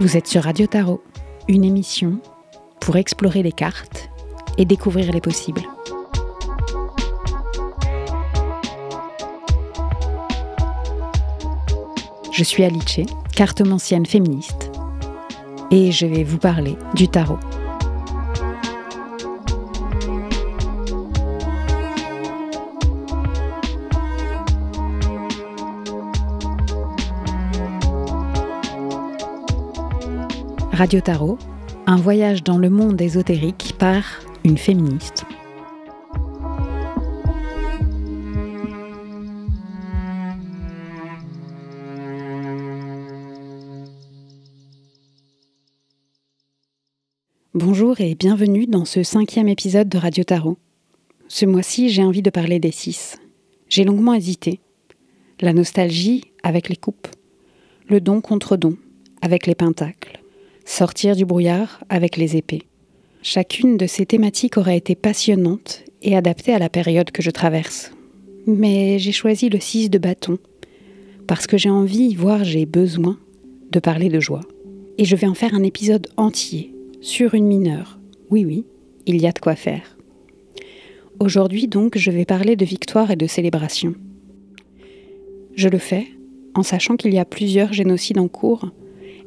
Vous êtes sur Radio Tarot, une émission pour explorer les cartes et découvrir les possibles. Je suis Alice, cartomancienne féministe, et je vais vous parler du tarot. Radio Tarot, un voyage dans le monde ésotérique par une féministe. Bonjour et bienvenue dans ce cinquième épisode de Radio Tarot. Ce mois-ci, j'ai envie de parler des six. J'ai longuement hésité. La nostalgie avec les coupes. Le don contre don avec les pentacles sortir du brouillard avec les épées. Chacune de ces thématiques aurait été passionnante et adaptée à la période que je traverse. Mais j'ai choisi le 6 de bâton parce que j'ai envie, voire j'ai besoin, de parler de joie. Et je vais en faire un épisode entier sur une mineure. Oui, oui, il y a de quoi faire. Aujourd'hui donc, je vais parler de victoire et de célébration. Je le fais en sachant qu'il y a plusieurs génocides en cours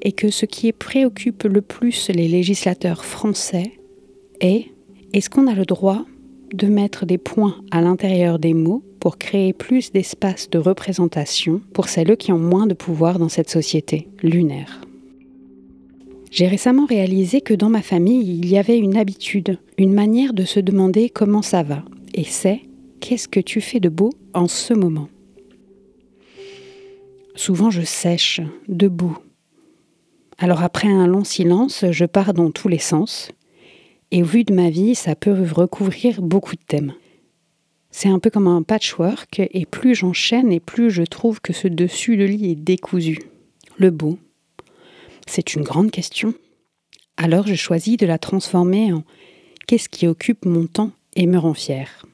et que ce qui préoccupe le plus les législateurs français est est-ce qu'on a le droit de mettre des points à l'intérieur des mots pour créer plus d'espace de représentation pour celles qui ont moins de pouvoir dans cette société lunaire? J'ai récemment réalisé que dans ma famille, il y avait une habitude, une manière de se demander comment ça va, et c'est qu'est-ce que tu fais de beau en ce moment? Souvent je sèche, debout, alors après un long silence, je pars dans tous les sens, et au vu de ma vie, ça peut recouvrir beaucoup de thèmes. C'est un peu comme un patchwork, et plus j'enchaîne, et plus je trouve que ce dessus de lit est décousu. Le beau, c'est une grande question. Alors je choisis de la transformer en qu'est-ce qui occupe mon temps et me rend fier?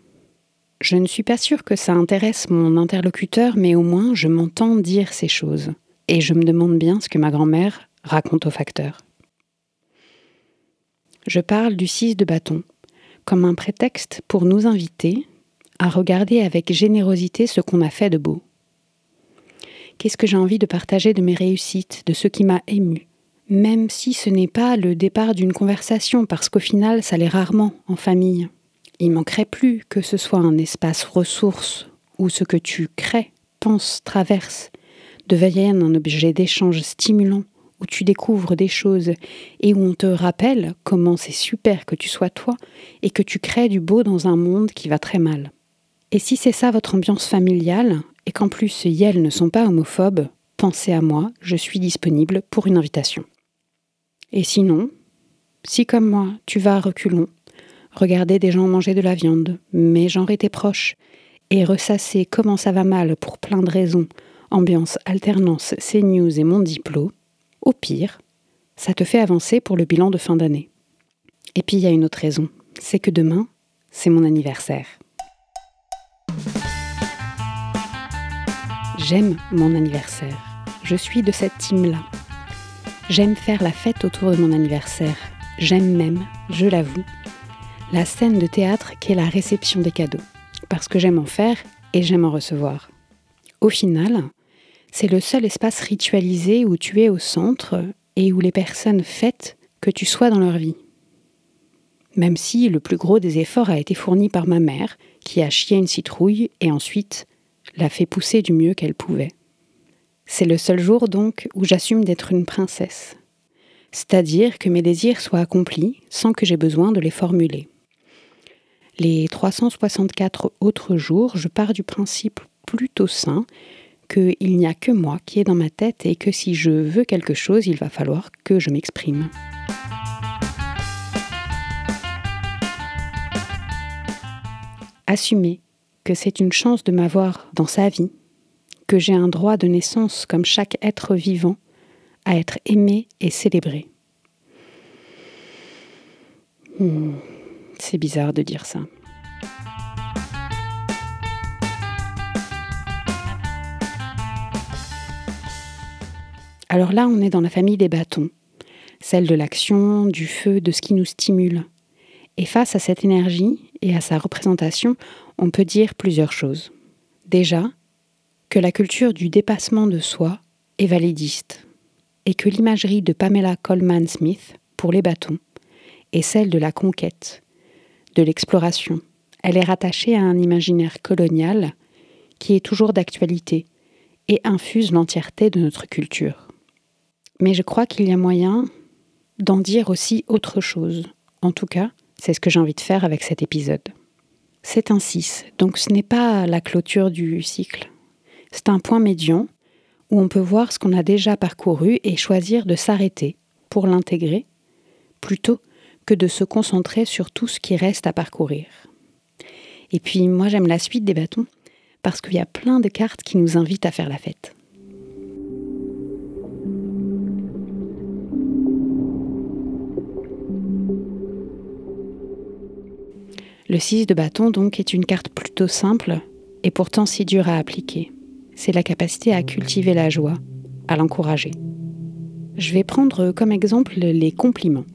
Je ne suis pas sûre que ça intéresse mon interlocuteur, mais au moins je m'entends dire ces choses. Et je me demande bien ce que ma grand-mère raconte au facteur. Je parle du 6 de bâton comme un prétexte pour nous inviter à regarder avec générosité ce qu'on a fait de beau. Qu'est-ce que j'ai envie de partager de mes réussites, de ce qui m'a ému, même si ce n'est pas le départ d'une conversation, parce qu'au final, ça l'est rarement en famille. Il manquerait plus que ce soit un espace ressource où ce que tu crées, penses, traverses, devienne un objet d'échange stimulant où tu découvres des choses et où on te rappelle comment c'est super que tu sois toi et que tu crées du beau dans un monde qui va très mal. Et si c'est ça votre ambiance familiale, et qu'en plus Yel ne sont pas homophobes, pensez à moi, je suis disponible pour une invitation. Et sinon, si comme moi, tu vas à reculons, regarder des gens manger de la viande, mais genre tes proches, et ressasser comment ça va mal pour plein de raisons, ambiance alternance CNews et mon diplôme, au pire, ça te fait avancer pour le bilan de fin d'année. Et puis il y a une autre raison, c'est que demain, c'est mon anniversaire. J'aime mon anniversaire. Je suis de cette team-là. J'aime faire la fête autour de mon anniversaire. J'aime même, je l'avoue, la scène de théâtre qu'est la réception des cadeaux. Parce que j'aime en faire et j'aime en recevoir. Au final, c'est le seul espace ritualisé où tu es au centre et où les personnes fêtent que tu sois dans leur vie. Même si le plus gros des efforts a été fourni par ma mère, qui a chié une citrouille et ensuite l'a fait pousser du mieux qu'elle pouvait. C'est le seul jour donc où j'assume d'être une princesse, c'est-à-dire que mes désirs soient accomplis sans que j'ai besoin de les formuler. Les 364 autres jours, je pars du principe plutôt sain qu'il n'y a que moi qui est dans ma tête et que si je veux quelque chose, il va falloir que je m'exprime. Assumer que c'est une chance de m'avoir dans sa vie, que j'ai un droit de naissance comme chaque être vivant à être aimé et célébré. Hmm, c'est bizarre de dire ça. Alors là, on est dans la famille des bâtons, celle de l'action, du feu, de ce qui nous stimule. Et face à cette énergie et à sa représentation, on peut dire plusieurs choses. Déjà, que la culture du dépassement de soi est validiste, et que l'imagerie de Pamela Coleman Smith pour les bâtons est celle de la conquête, de l'exploration. Elle est rattachée à un imaginaire colonial qui est toujours d'actualité et infuse l'entièreté de notre culture. Mais je crois qu'il y a moyen d'en dire aussi autre chose. En tout cas, c'est ce que j'ai envie de faire avec cet épisode. C'est un 6, donc ce n'est pas la clôture du cycle. C'est un point médian où on peut voir ce qu'on a déjà parcouru et choisir de s'arrêter pour l'intégrer, plutôt que de se concentrer sur tout ce qui reste à parcourir. Et puis moi j'aime la suite des bâtons, parce qu'il y a plein de cartes qui nous invitent à faire la fête. Le 6 de bâton, donc, est une carte plutôt simple et pourtant si dure à appliquer. C'est la capacité à cultiver la joie, à l'encourager. Je vais prendre comme exemple les compliments.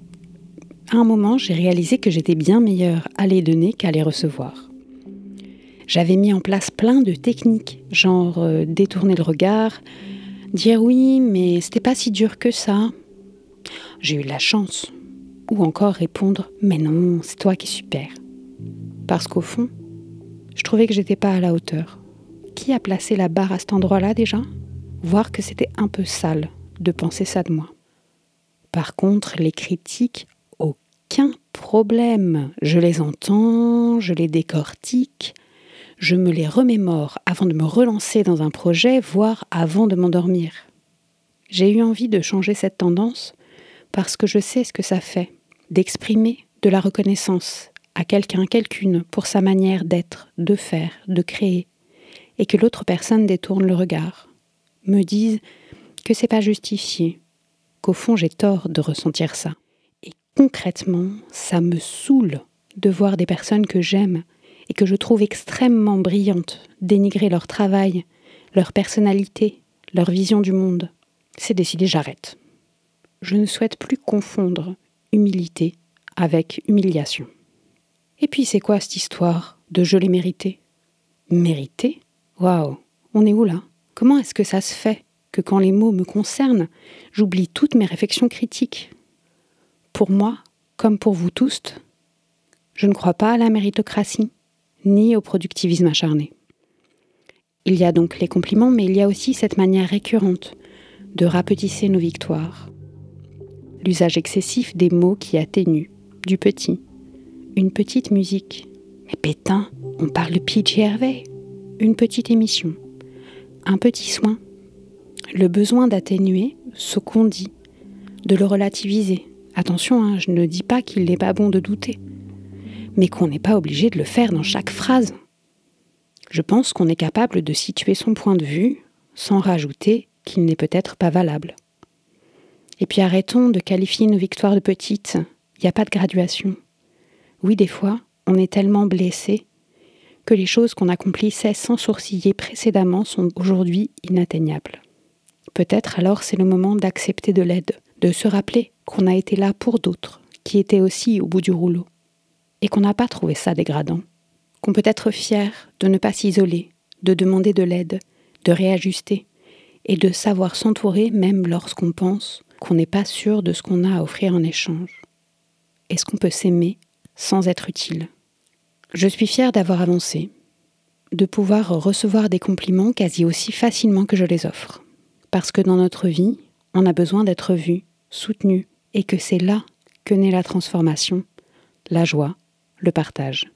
À un moment, j'ai réalisé que j'étais bien meilleure à les donner qu'à les recevoir. J'avais mis en place plein de techniques, genre euh, détourner le regard, dire oui, mais c'était pas si dur que ça. J'ai eu la chance. Ou encore répondre mais non, c'est toi qui es super. Parce qu'au fond, je trouvais que j'étais pas à la hauteur. Qui a placé la barre à cet endroit-là déjà? Voir que c'était un peu sale de penser ça de moi. Par contre, les critiques, aucun problème. Je les entends, je les décortique, je me les remémore avant de me relancer dans un projet, voire avant de m'endormir. J'ai eu envie de changer cette tendance parce que je sais ce que ça fait d'exprimer de la reconnaissance à quelqu'un, quelqu'une, pour sa manière d'être, de faire, de créer, et que l'autre personne détourne le regard, me dise que c'est pas justifié, qu'au fond j'ai tort de ressentir ça. Et concrètement, ça me saoule de voir des personnes que j'aime et que je trouve extrêmement brillantes dénigrer leur travail, leur personnalité, leur vision du monde. C'est décidé, j'arrête. Je ne souhaite plus confondre humilité avec humiliation. Et puis c'est quoi cette histoire de je l'ai mérité Mérité Waouh! On est où là? Comment est-ce que ça se fait que quand les mots me concernent, j'oublie toutes mes réflexions critiques? Pour moi, comme pour vous tous, je ne crois pas à la méritocratie, ni au productivisme acharné. Il y a donc les compliments, mais il y a aussi cette manière récurrente de rapetisser nos victoires. L'usage excessif des mots qui atténuent, du petit, une petite musique. Mais pétain, on parle de PJ Une petite émission. Un petit soin. Le besoin d'atténuer ce qu'on dit, de le relativiser. Attention, hein, je ne dis pas qu'il n'est pas bon de douter, mais qu'on n'est pas obligé de le faire dans chaque phrase. Je pense qu'on est capable de situer son point de vue sans rajouter qu'il n'est peut-être pas valable. Et puis arrêtons de qualifier nos victoires de petites. Il n'y a pas de graduation. Oui, des fois, on est tellement blessé que les choses qu'on accomplissait sans sourciller précédemment sont aujourd'hui inatteignables. Peut-être alors c'est le moment d'accepter de l'aide, de se rappeler qu'on a été là pour d'autres, qui étaient aussi au bout du rouleau, et qu'on n'a pas trouvé ça dégradant, qu'on peut être fier de ne pas s'isoler, de demander de l'aide, de réajuster, et de savoir s'entourer même lorsqu'on pense qu'on n'est pas sûr de ce qu'on a à offrir en échange. Est-ce qu'on peut s'aimer sans être utile. Je suis fière d'avoir avancé, de pouvoir recevoir des compliments quasi aussi facilement que je les offre. Parce que dans notre vie, on a besoin d'être vu, soutenu, et que c'est là que naît la transformation, la joie, le partage.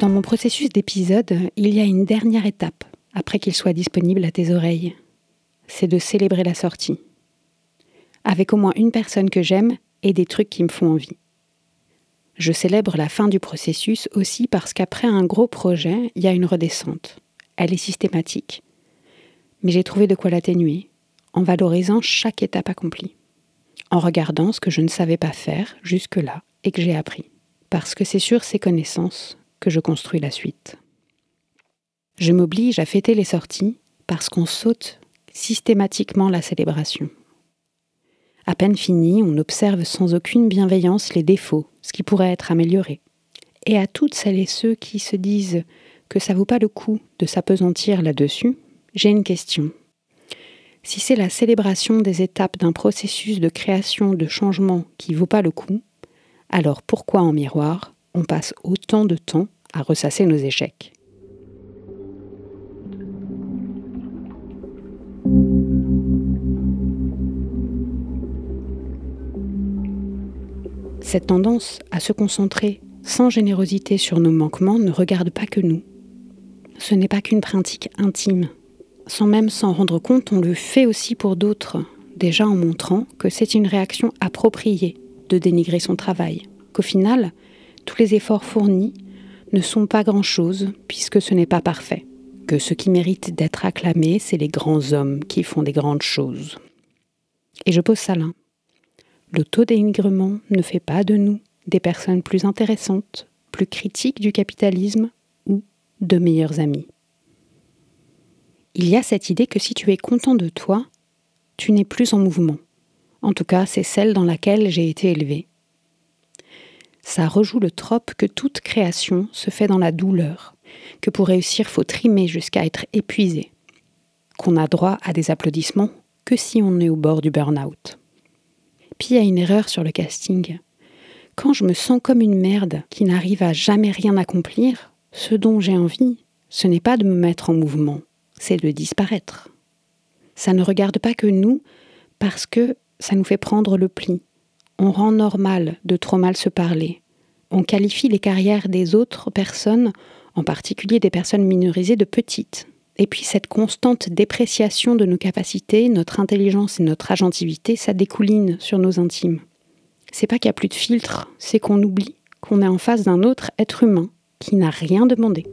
Dans mon processus d'épisode, il y a une dernière étape après qu'il soit disponible à tes oreilles. C'est de célébrer la sortie. Avec au moins une personne que j'aime et des trucs qui me font envie. Je célèbre la fin du processus aussi parce qu'après un gros projet, il y a une redescente. Elle est systématique. Mais j'ai trouvé de quoi l'atténuer, en valorisant chaque étape accomplie. En regardant ce que je ne savais pas faire jusque-là et que j'ai appris. Parce que c'est sur ces connaissances que je construis la suite. Je m'oblige à fêter les sorties parce qu'on saute systématiquement la célébration. À peine fini, on observe sans aucune bienveillance les défauts, ce qui pourrait être amélioré. Et à toutes celles et ceux qui se disent que ça vaut pas le coup de s'apesantir là-dessus, j'ai une question. Si c'est la célébration des étapes d'un processus de création de changement qui vaut pas le coup, alors pourquoi en miroir on passe autant de temps à ressasser nos échecs Cette tendance à se concentrer sans générosité sur nos manquements ne regarde pas que nous. Ce n'est pas qu'une pratique intime. Sans même s'en rendre compte, on le fait aussi pour d'autres, déjà en montrant que c'est une réaction appropriée de dénigrer son travail, qu'au final, tous les efforts fournis ne sont pas grand-chose puisque ce n'est pas parfait, que ce qui mérite d'être acclamé, c'est les grands hommes qui font des grandes choses. Et je pose ça là. L'autodénigrement ne fait pas de nous des personnes plus intéressantes, plus critiques du capitalisme ou de meilleurs amis. Il y a cette idée que si tu es content de toi, tu n'es plus en mouvement. En tout cas, c'est celle dans laquelle j'ai été élevée. Ça rejoue le trope que toute création se fait dans la douleur, que pour réussir, faut trimer jusqu'à être épuisé, qu'on a droit à des applaudissements que si on est au bord du burn-out. Puis il une erreur sur le casting. Quand je me sens comme une merde qui n'arrive à jamais rien accomplir, ce dont j'ai envie, ce n'est pas de me mettre en mouvement, c'est de disparaître. Ça ne regarde pas que nous, parce que ça nous fait prendre le pli. On rend normal de trop mal se parler. On qualifie les carrières des autres personnes, en particulier des personnes minorisées, de petites. Et puis cette constante dépréciation de nos capacités, notre intelligence et notre agentivité, ça découline sur nos intimes. C'est pas qu'il n'y a plus de filtre, c'est qu'on oublie qu'on est en face d'un autre être humain qui n'a rien demandé.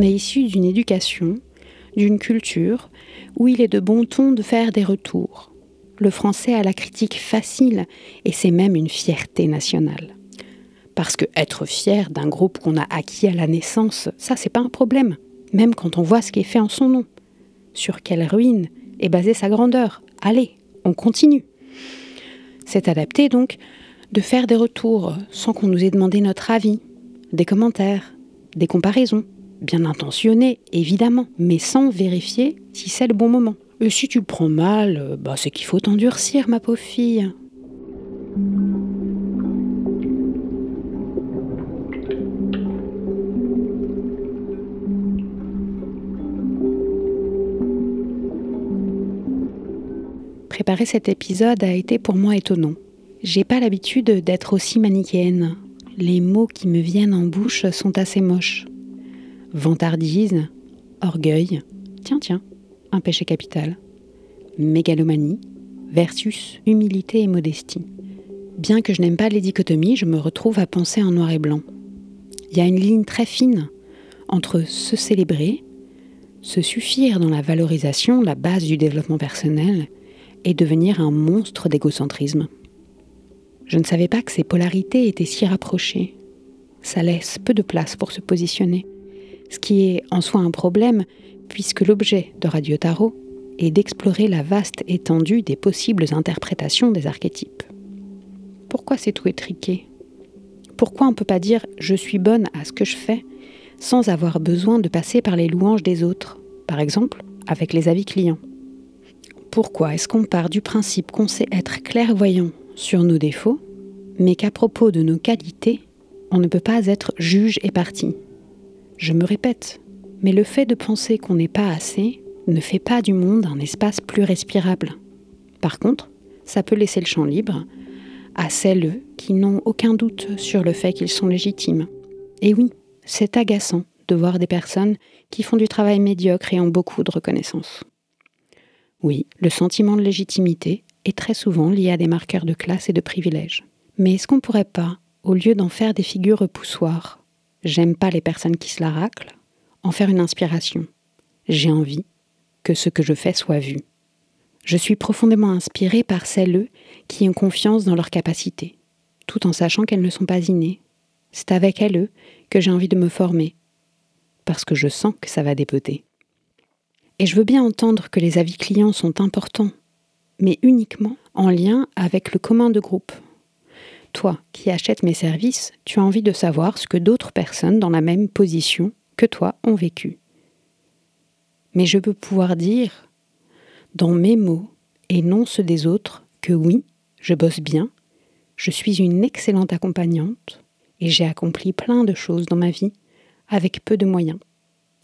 On est issu d'une éducation, d'une culture, où il est de bon ton de faire des retours. Le français a la critique facile, et c'est même une fierté nationale. Parce que être fier d'un groupe qu'on a acquis à la naissance, ça c'est pas un problème, même quand on voit ce qui est fait en son nom. Sur quelle ruine est basée sa grandeur? Allez, on continue. C'est adapté donc de faire des retours sans qu'on nous ait demandé notre avis, des commentaires, des comparaisons bien intentionné, évidemment, mais sans vérifier si c'est le bon moment. Et si tu le prends mal, euh, bah c'est qu'il faut t'endurcir, ma pauvre fille. Préparer cet épisode a été pour moi étonnant. J'ai pas l'habitude d'être aussi manichéenne. Les mots qui me viennent en bouche sont assez moches vantardise, orgueil, tiens tiens, un péché capital, mégalomanie versus humilité et modestie. Bien que je n'aime pas les dichotomies, je me retrouve à penser en noir et blanc. Il y a une ligne très fine entre se célébrer, se suffire dans la valorisation, la base du développement personnel, et devenir un monstre d'égocentrisme. Je ne savais pas que ces polarités étaient si rapprochées. Ça laisse peu de place pour se positionner ce qui est en soi un problème, puisque l'objet de Radio Tarot est d'explorer la vaste étendue des possibles interprétations des archétypes. Pourquoi c'est tout étriqué? Pourquoi on ne peut pas dire je suis bonne à ce que je fais sans avoir besoin de passer par les louanges des autres, par exemple avec les avis clients? Pourquoi est-ce qu'on part du principe qu'on sait être clairvoyant sur nos défauts, mais qu'à propos de nos qualités, on ne peut pas être juge et parti je me répète, mais le fait de penser qu'on n'est pas assez ne fait pas du monde un espace plus respirable. Par contre, ça peut laisser le champ libre à celles qui n'ont aucun doute sur le fait qu'ils sont légitimes. Et oui, c'est agaçant de voir des personnes qui font du travail médiocre et ont beaucoup de reconnaissance. Oui, le sentiment de légitimité est très souvent lié à des marqueurs de classe et de privilèges. Mais est-ce qu'on ne pourrait pas, au lieu d'en faire des figures repoussoires, J'aime pas les personnes qui se la raclent. En faire une inspiration. J'ai envie que ce que je fais soit vu. Je suis profondément inspirée par celles qui ont confiance dans leurs capacités, tout en sachant qu'elles ne sont pas innées. C'est avec elles que j'ai envie de me former, parce que je sens que ça va dépoter. Et je veux bien entendre que les avis clients sont importants, mais uniquement en lien avec le commun de groupe. Toi qui achètes mes services, tu as envie de savoir ce que d'autres personnes dans la même position que toi ont vécu. Mais je veux pouvoir dire, dans mes mots et non ceux des autres, que oui, je bosse bien, je suis une excellente accompagnante et j'ai accompli plein de choses dans ma vie avec peu de moyens.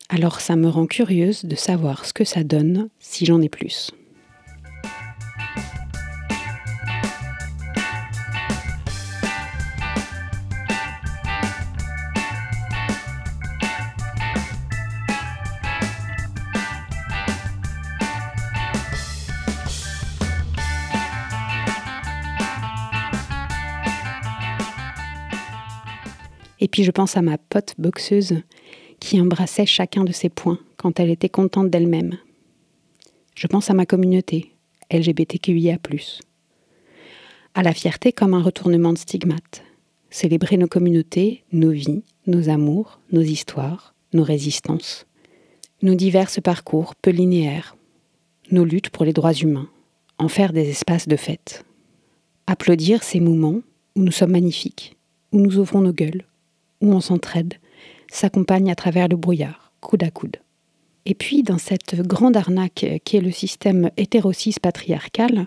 Alors ça me rend curieuse de savoir ce que ça donne si j'en ai plus. Puis je pense à ma pote boxeuse qui embrassait chacun de ses points quand elle était contente d'elle-même. Je pense à ma communauté, LGBTQIA. À la fierté comme un retournement de stigmate. Célébrer nos communautés, nos vies, nos amours, nos histoires, nos résistances. Nos divers parcours peu linéaires. Nos luttes pour les droits humains. En faire des espaces de fête. Applaudir ces moments où nous sommes magnifiques, où nous ouvrons nos gueules, où on s'entraide, s'accompagne à travers le brouillard, coude à coude. Et puis, dans cette grande arnaque qui est le système hétérocis patriarcal,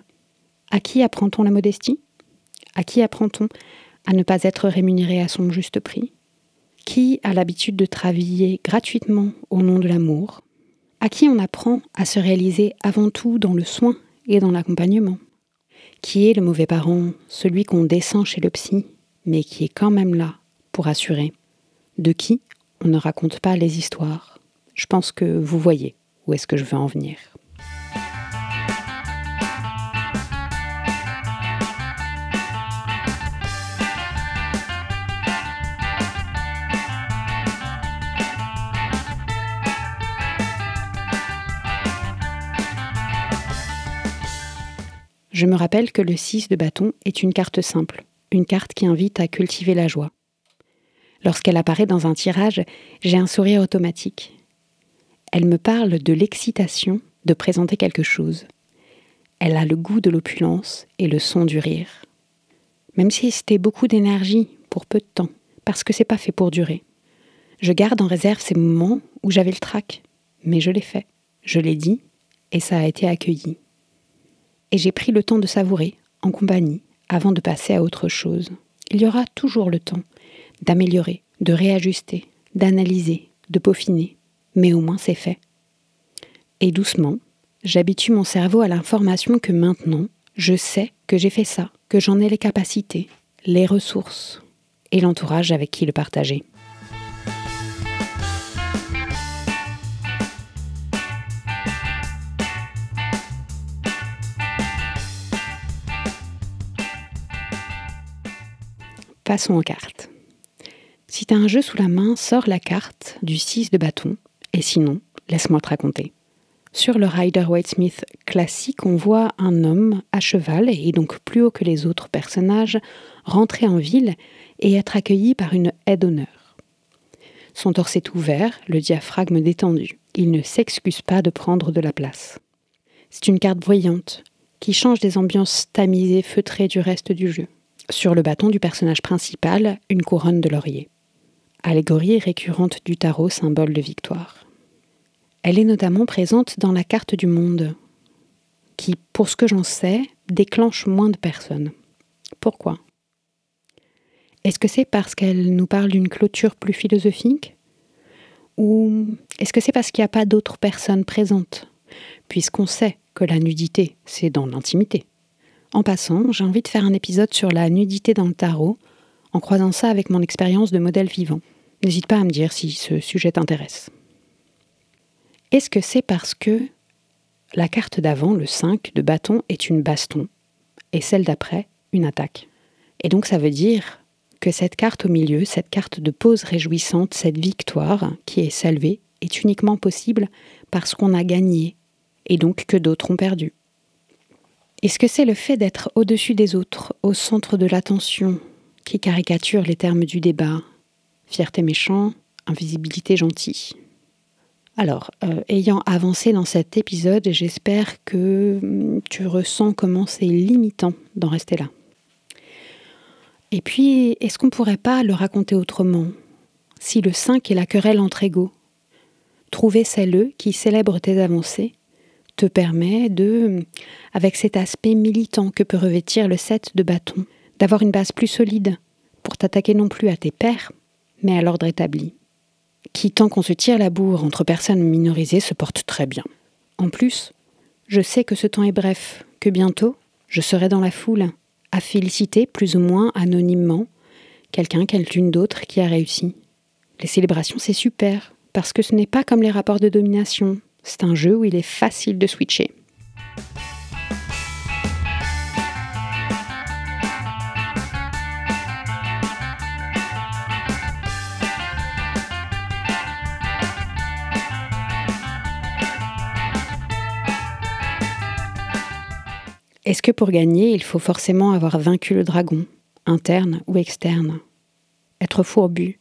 à qui apprend-on la modestie? À qui apprend-on à ne pas être rémunéré à son juste prix? Qui a l'habitude de travailler gratuitement au nom de l'amour? À qui on apprend à se réaliser avant tout dans le soin et dans l'accompagnement? Qui est le mauvais parent, celui qu'on descend chez le psy, mais qui est quand même là pour De qui on ne raconte pas les histoires. Je pense que vous voyez où est-ce que je veux en venir. Je me rappelle que le 6 de bâton est une carte simple, une carte qui invite à cultiver la joie. Lorsqu'elle apparaît dans un tirage, j'ai un sourire automatique. Elle me parle de l'excitation de présenter quelque chose. Elle a le goût de l'opulence et le son du rire. Même si c'était beaucoup d'énergie pour peu de temps, parce que c'est pas fait pour durer. Je garde en réserve ces moments où j'avais le trac, mais je l'ai fait, je l'ai dit, et ça a été accueilli. Et j'ai pris le temps de savourer, en compagnie, avant de passer à autre chose. Il y aura toujours le temps, d'améliorer, de réajuster, d'analyser, de peaufiner, mais au moins c'est fait. Et doucement, j'habitue mon cerveau à l'information que maintenant, je sais que j'ai fait ça, que j'en ai les capacités, les ressources et l'entourage avec qui le partager. Passons aux cartes. Si t'as un jeu sous la main, sors la carte du 6 de bâton, et sinon, laisse-moi te raconter. Sur le Rider-Waite-Smith classique, on voit un homme à cheval, et donc plus haut que les autres personnages, rentrer en ville et être accueilli par une aide d'honneur. Son torse est ouvert, le diaphragme détendu. Il ne s'excuse pas de prendre de la place. C'est une carte bruyante, qui change des ambiances tamisées, feutrées du reste du jeu. Sur le bâton du personnage principal, une couronne de laurier allégorie récurrente du tarot, symbole de victoire. Elle est notamment présente dans la carte du monde, qui, pour ce que j'en sais, déclenche moins de personnes. Pourquoi? Est-ce que c'est parce qu'elle nous parle d'une clôture plus philosophique? Ou est-ce que c'est parce qu'il n'y a pas d'autres personnes présentes? Puisqu'on sait que la nudité, c'est dans l'intimité. En passant, j'ai envie de faire un épisode sur la nudité dans le tarot, en croisant ça avec mon expérience de modèle vivant. N'hésite pas à me dire si ce sujet t'intéresse. Est-ce que c'est parce que la carte d'avant, le 5 de bâton, est une baston et celle d'après, une attaque? Et donc ça veut dire que cette carte au milieu, cette carte de pause réjouissante, cette victoire qui est salvée, est uniquement possible parce qu'on a gagné et donc que d'autres ont perdu. Est-ce que c'est le fait d'être au-dessus des autres, au centre de l'attention, qui caricature les termes du débat Fierté méchant, invisibilité gentil. Alors, euh, ayant avancé dans cet épisode, j'espère que hum, tu ressens comment c'est limitant d'en rester là. Et puis, est-ce qu'on pourrait pas le raconter autrement? Si le 5 est la querelle entre égaux, trouver celle qui célèbre tes avancées te permet de, avec cet aspect militant que peut revêtir le 7 de bâton, d'avoir une base plus solide pour t'attaquer non plus à tes pairs, mais à l'ordre établi qui, tant qu'on se tire la bourre entre personnes minorisées, se porte très bien. En plus, je sais que ce temps est bref, que bientôt, je serai dans la foule, à féliciter plus ou moins anonymement quelqu'un, quelqu'une d'autre qui a réussi. Les célébrations, c'est super, parce que ce n'est pas comme les rapports de domination, c'est un jeu où il est facile de switcher. Est-ce que pour gagner, il faut forcément avoir vaincu le dragon, interne ou externe? Être fourbu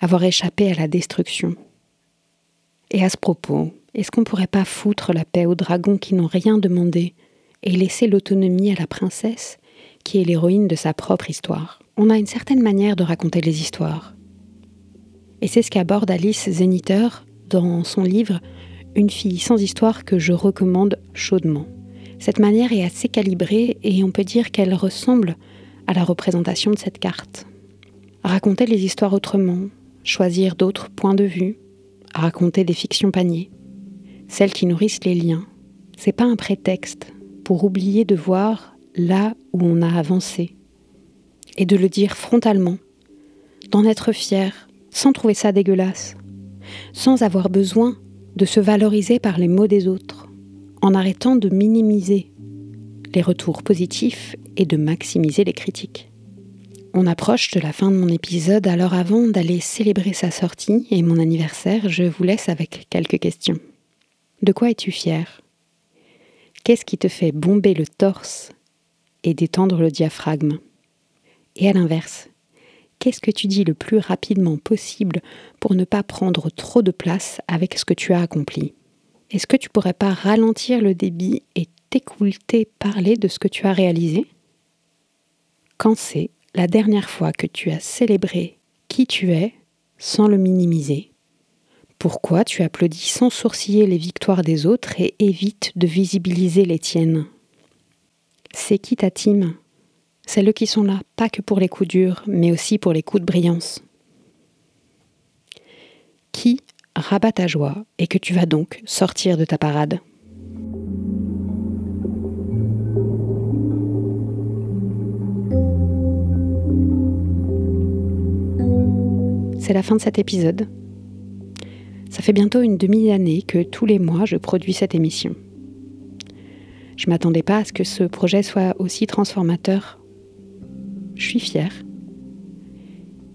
Avoir échappé à la destruction Et à ce propos, est-ce qu'on ne pourrait pas foutre la paix aux dragons qui n'ont rien demandé et laisser l'autonomie à la princesse qui est l'héroïne de sa propre histoire? On a une certaine manière de raconter les histoires. Et c'est ce qu'aborde Alice Zeniter dans son livre Une fille sans histoire que je recommande chaudement. Cette manière est assez calibrée et on peut dire qu'elle ressemble à la représentation de cette carte. Raconter les histoires autrement, choisir d'autres points de vue, raconter des fictions paniers, celles qui nourrissent les liens. C'est pas un prétexte pour oublier de voir là où on a avancé et de le dire frontalement, d'en être fier, sans trouver ça dégueulasse, sans avoir besoin de se valoriser par les mots des autres en arrêtant de minimiser les retours positifs et de maximiser les critiques. On approche de la fin de mon épisode, alors avant d'aller célébrer sa sortie et mon anniversaire, je vous laisse avec quelques questions. De quoi es-tu fier Qu'est-ce qui te fait bomber le torse et détendre le diaphragme? Et à l'inverse, qu'est-ce que tu dis le plus rapidement possible pour ne pas prendre trop de place avec ce que tu as accompli? Est-ce que tu pourrais pas ralentir le débit et t'écouter parler de ce que tu as réalisé? Quand c'est la dernière fois que tu as célébré qui tu es sans le minimiser? Pourquoi tu applaudis sans sourciller les victoires des autres et évites de visibiliser les tiennes? C'est qui ta team? Celles qui sont là, pas que pour les coups durs, mais aussi pour les coups de brillance. Qui rabat ta joie et que tu vas donc sortir de ta parade. C'est la fin de cet épisode. Ça fait bientôt une demi-année que tous les mois je produis cette émission. Je ne m'attendais pas à ce que ce projet soit aussi transformateur. Je suis fière.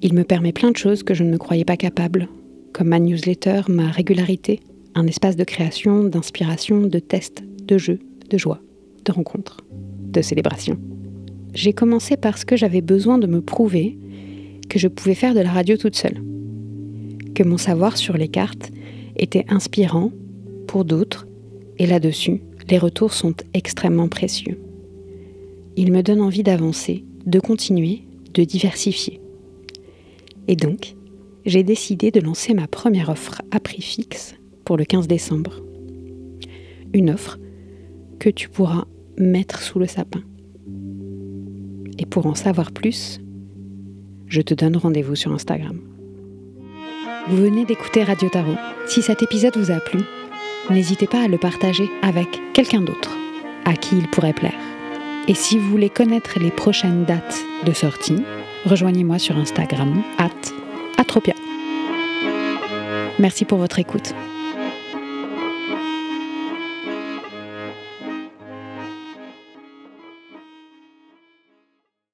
Il me permet plein de choses que je ne me croyais pas capable, comme ma newsletter, ma régularité, un espace de création, d'inspiration, de tests, de jeux, de joie, de rencontres, de célébration. J'ai commencé parce que j'avais besoin de me prouver que je pouvais faire de la radio toute seule, que mon savoir sur les cartes était inspirant pour d'autres, et là-dessus, les retours sont extrêmement précieux. Ils me donnent envie d'avancer, de continuer, de diversifier. Et donc, j'ai décidé de lancer ma première offre à prix fixe pour le 15 décembre. Une offre que tu pourras mettre sous le sapin. Et pour en savoir plus, je te donne rendez-vous sur Instagram. Vous venez d'écouter Radio Tarot. Si cet épisode vous a plu, n'hésitez pas à le partager avec quelqu'un d'autre à qui il pourrait plaire. Et si vous voulez connaître les prochaines dates de sortie, rejoignez-moi sur Instagram, at Atropia. Merci pour votre écoute.